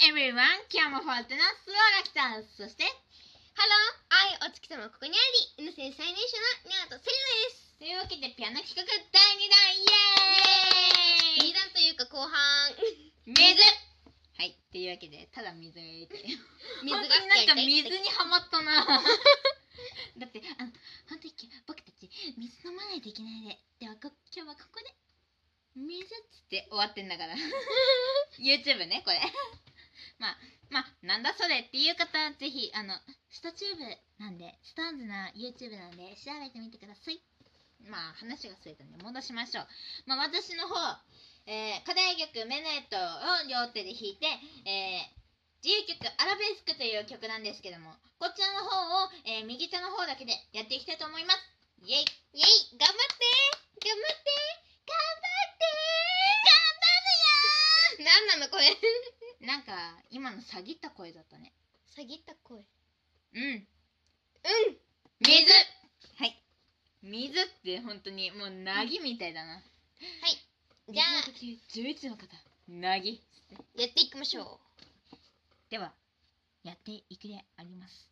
everyone! 今日もフォルトナスローが来たそして、ハロー、愛お月様ここにあり、犬生最年少のニャーとセリナです。というわけでピアノ企画第2弾イエーイ二段というか後半、水はい、というわけで、ただ水が入れてる。水 が本当になんか水にハマったな だってあの本当に僕たち水飲まないといけないでではこ今日はここで水っつって終わってんだから YouTube ねこれなんだそれっていう方はぜひあのスタチューブなんでスターズな YouTube なんで調べてみてください。まあ話がそれたんで戻しましょう。まあ私の方えー、課題曲メネットを両手で弾いて、えー自由曲アラベスクという曲なんですけどもこちらの方を、えー右手の方だけでやっていきたいと思います。イエイイェイ頑張って頑張って頑張って頑張るよなんなのこれ？なんか今の詐欺った声だったね。詐欺った声。うん。うん。水。はい。水って本当にもうなぎみたいだな、じゃあ、11の方。なぎ。やっていきましょではやっていくであります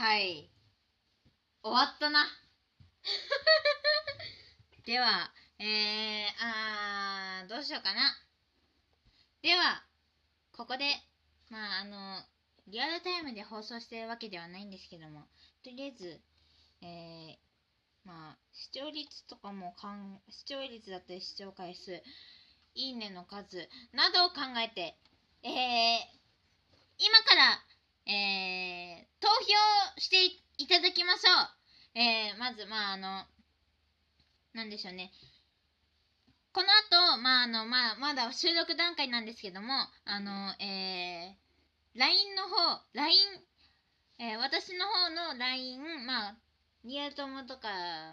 はい。終わったな。ではえー、あーどうしようかな。ではここでまああのリアルタイムで放送してるわけではないんですけどもとりあえずえー、まあ視聴率とかもかん視聴率だったり視聴回数いいねの数などを考えてえー、今からえー、投票していただきましょう。えー、まず、まあ、あの、なんでしょうね。この後、まあ、あの、まあ、まだ収録段階なんですけども、あの、えー、LINE の方、LINE、えー、私の方の LINE、まあ、リアル友とか、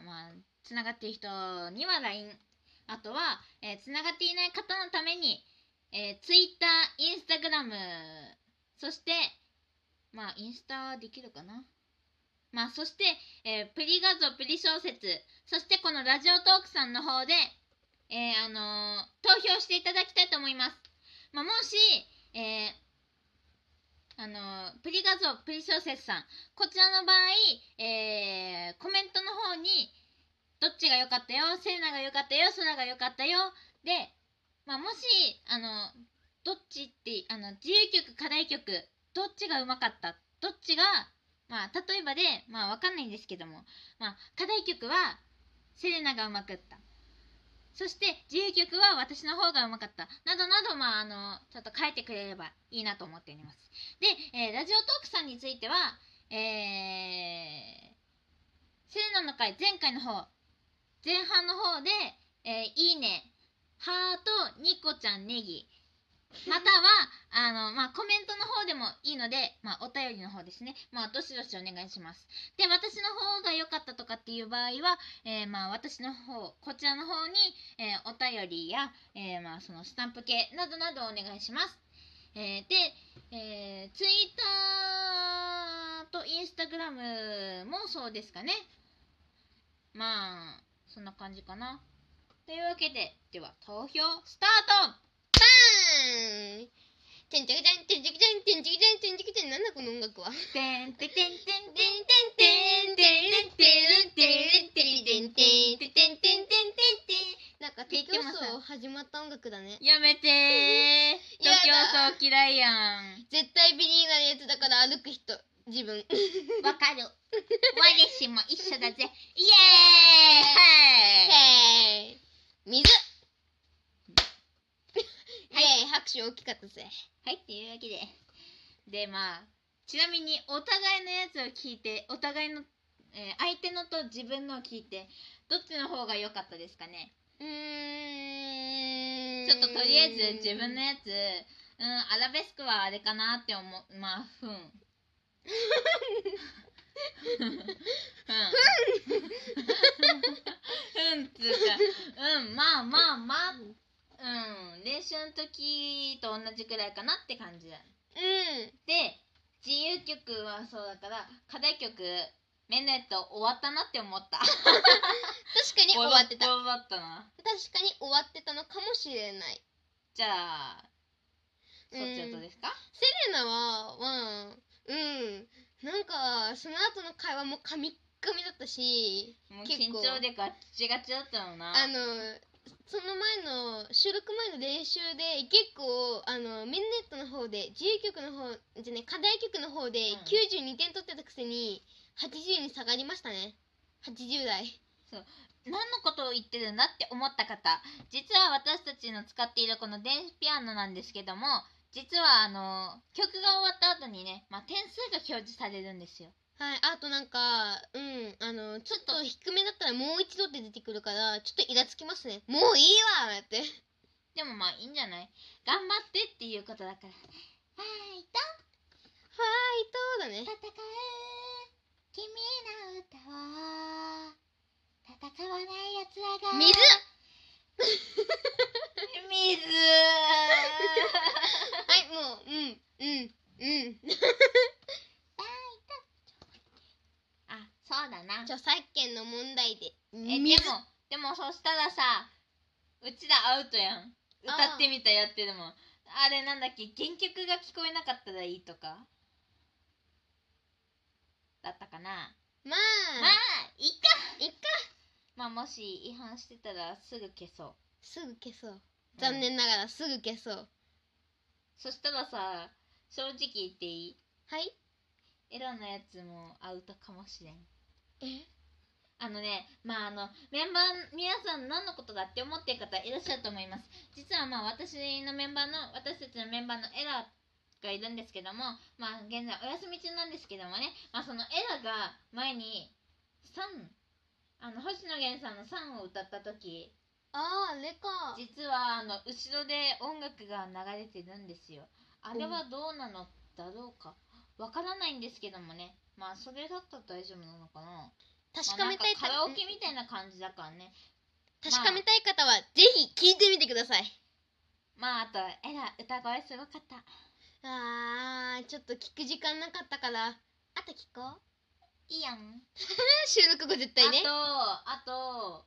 まあ、つながっている人には LINE、あとは、えー、つながっていない方のために、えー、Twitter、Instagram、そして、まあ、インスタできるかな。まあ、そして、えープリ画像、プリ小説、そしてこのラジオトークさんの方で、えーあのー投票していただきたいと思います。まあ、もし、えあのプリ画像、プリ小説さん、こちらの場合、えコメントの方に、どっちが良かったよ、セーナが良かったよ、空が良かったよ、で、まあ、もし、あの、どっちって、あの、自由曲、課題曲、どっちがうまかった？どっちが、まあ、例えばで、まあ、わかんないんですけども、まあ、課題曲は、セレナがうまかった。そして、自由曲は私の方がうまかった。などなど、まあ、あの、ちょっと書いてくれればいいなと思っております。で、えーラジオトークさんについては、えー、セレナの回、前回の方、前半の方で、えーいいね、ハート、ニコちゃん、ネギ、またはあの、まあ、コメントの方でもいいので、まあ、お便りの方ですね、まあ、どしどしお願いします。で私の方が良かったとかっていう場合は、えーまあ、私の方こちらの方に、えーお便りや、えーまあ、そのスタンプ系などなどお願いします、えーで、えー、ツイッターとインスタグラムもそうですかね。まあそんな感じかな。というわけででは投票スタート。ーンてんちゃくちゃんてんちゃくちゃんてんちゃくちゃんてんちゃくちゃんなんだこの音楽はてんてんてんてんてんてんてんてんてんてんてんてんてんてんてんてんてんてんなんかピッ敵競ケマさん争始まった音楽だねやめてー徒や競だ走嫌いやん絶対ビリーなやつだから歩く人自分わかる我しも一緒だぜイエーイへい水はい拍手大きかったぜはい、というわけで。で、まあ、ちなみにお互いのやつを聞いて、お互いの、えー相手のと自分のを聞いて、どっちの方が良かったですかね？うーんちょっととりあえず自分のやつ、うん、アラベスクはあれかなって思う。まあ、ふん。ふん。ふん。つうか、うん、まあまあまあ、うん、練習の時と同じくらいかなって感じだ。うん。で自由曲はそうだから課題曲メネット終わったなって思った。確かに終わってた。終わったな。確かに終わってたのかもしれない。じゃあそっちはどうですか、セレナはまあうん。なんかその後の会話も噛みっ噛みだったしもう結構緊張でガッチガチだったのな。あのその前の収録前の練習で結構あのメンネットの方で自由曲の方じゃね課題曲の方で92点取ってたくせに80に下がりましたね。80代。何のことを言ってるんだって思った方実は私たちの使っているこの電子ピアノなんですけども実はあの曲が終わった後にね、まあ、点数が表示されるんですよ。はいあとなんかうんあのちょっと低めだったらもう一度って出てくるからちょっとイラつきますね。もういいわって。でもまあいいんじゃない？頑張ってっていうことだから。ファイトファイトだね。戦う。君の歌を戦わない奴らが。水。水。はいもううんうんうんあそうだな著作権の問題でえで水もでもそしたらさうちらアウトやん。歌ってみたやってるも。んあれなんだっけ原曲が聞こえなかったらいいとか？だったかな？ままああいいか。いっか。まあもし違反してたらすぐ消そう。すぐ消そう。残念ながらすぐ消そう。そしたらさ正直言っていい？はい。エラのやつもアウトかもしれん。え？あのねまああのメンバー皆さん何のことだって思ってる方いらっしゃると思います。実はまあ私のメンバーの私たちのメンバーのエラがいるんですけどもまあ現在お休み中なんですけどもねまあそのエラが前に3あの星野源さんの「3」を歌った時あーあれか実はあの後ろで音楽が流れてるんですよ。あれはどうなのだろうか。わからないんですけどもね。まあそれだったら大丈夫なのかな確かめたいまあカラオケみたいな感じだからね。確かめたい方はぜひ聞いてみてください。まああとエラ歌声すごかった。あーちょっと聞く時間なかったから。あと聞こう。いいやん。収録後絶対ね。あとあと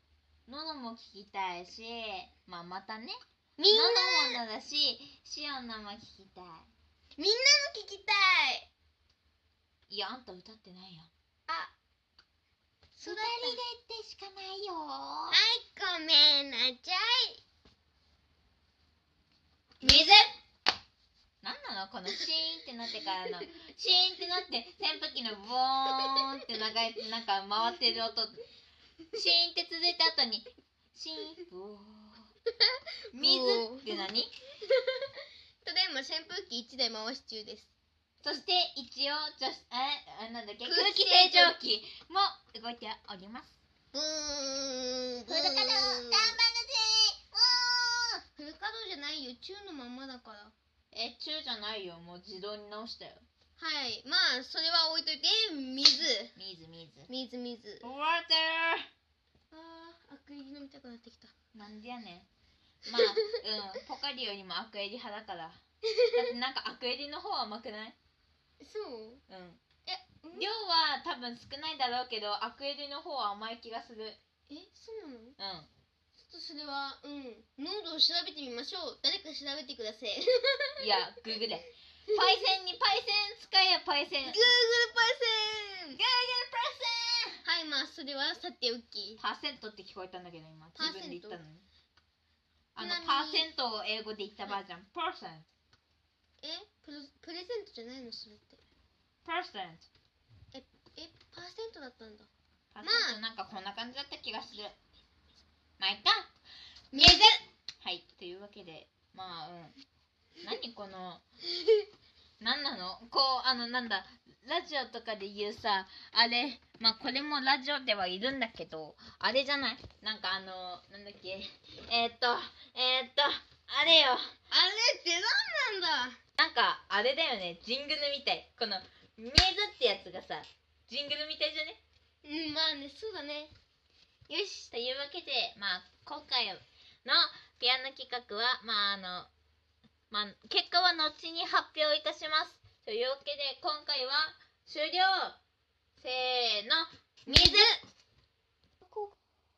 ののも聞きたいしまあまたね。みんな。ののもだしシオンのも聞きたみんなも聞きたい。いいやあんた歌ってないやん。あそうだ二っ人でってしかないよ。たはいごめんなさい。水。なんなの？このシーンってなってからの。シーンってなって扇風機のボーンって長いなんか回ってる音。シーンって続いた後にシーンボー水って何？ただいま扇風機1台回し中ですそして一応女子えあなんだっけ空空気気清浄機も動いております。ブーンフル稼働頑張るぜフル稼働じゃないよ。中のまんまだから。え中じゃないよ。もう自動に直したよ。はい。まあそれは置いといて水。水水。水水。Water あーアクエリ飲みたくなってきた。なんでやねん。まあうん。ポカリよりもアクエリ派だから。だってなんかアクエリの方は甘くない？そう？うん。え量は多分少ないだろうけどアクエリの方は甘い気がする。えそうなの？うん。ちょっとそれはうん。濃度を調べてみましょう。誰か調べてください。いやググれパイセンにパイセン使えよパイセン。Google グーグルパイセン。パイセン。はいまあそれはさておき。パーセントって聞こえたんだけど今パーセント自分で言ったのに。あのちなみに。パーセントを英語で言ったバージョン、パーセンえプレプレゼントじゃないのそれって？トパーセントえパーセントだったんだ。パーまあ。セントなんかこんな感じだった気がする。まあいっか。水はい。というわけでまあうん。何この 何なの？こうあのなんだラジオとかで言うさあれまあこれもラジオではいるんだけどあれじゃない？なんかあのなんだっけ？えー、っとえー、っとあれよ。あれって何なんだ？なんかあれだよね。ジングルみたい。この「水」ってやつがさジングルみたいじゃね？うんまあねそうだね。よしというわけでまあ今回のピアノ企画はまああのまあ結果は後に発表いたします。というわけで今回は終了。せーの。水。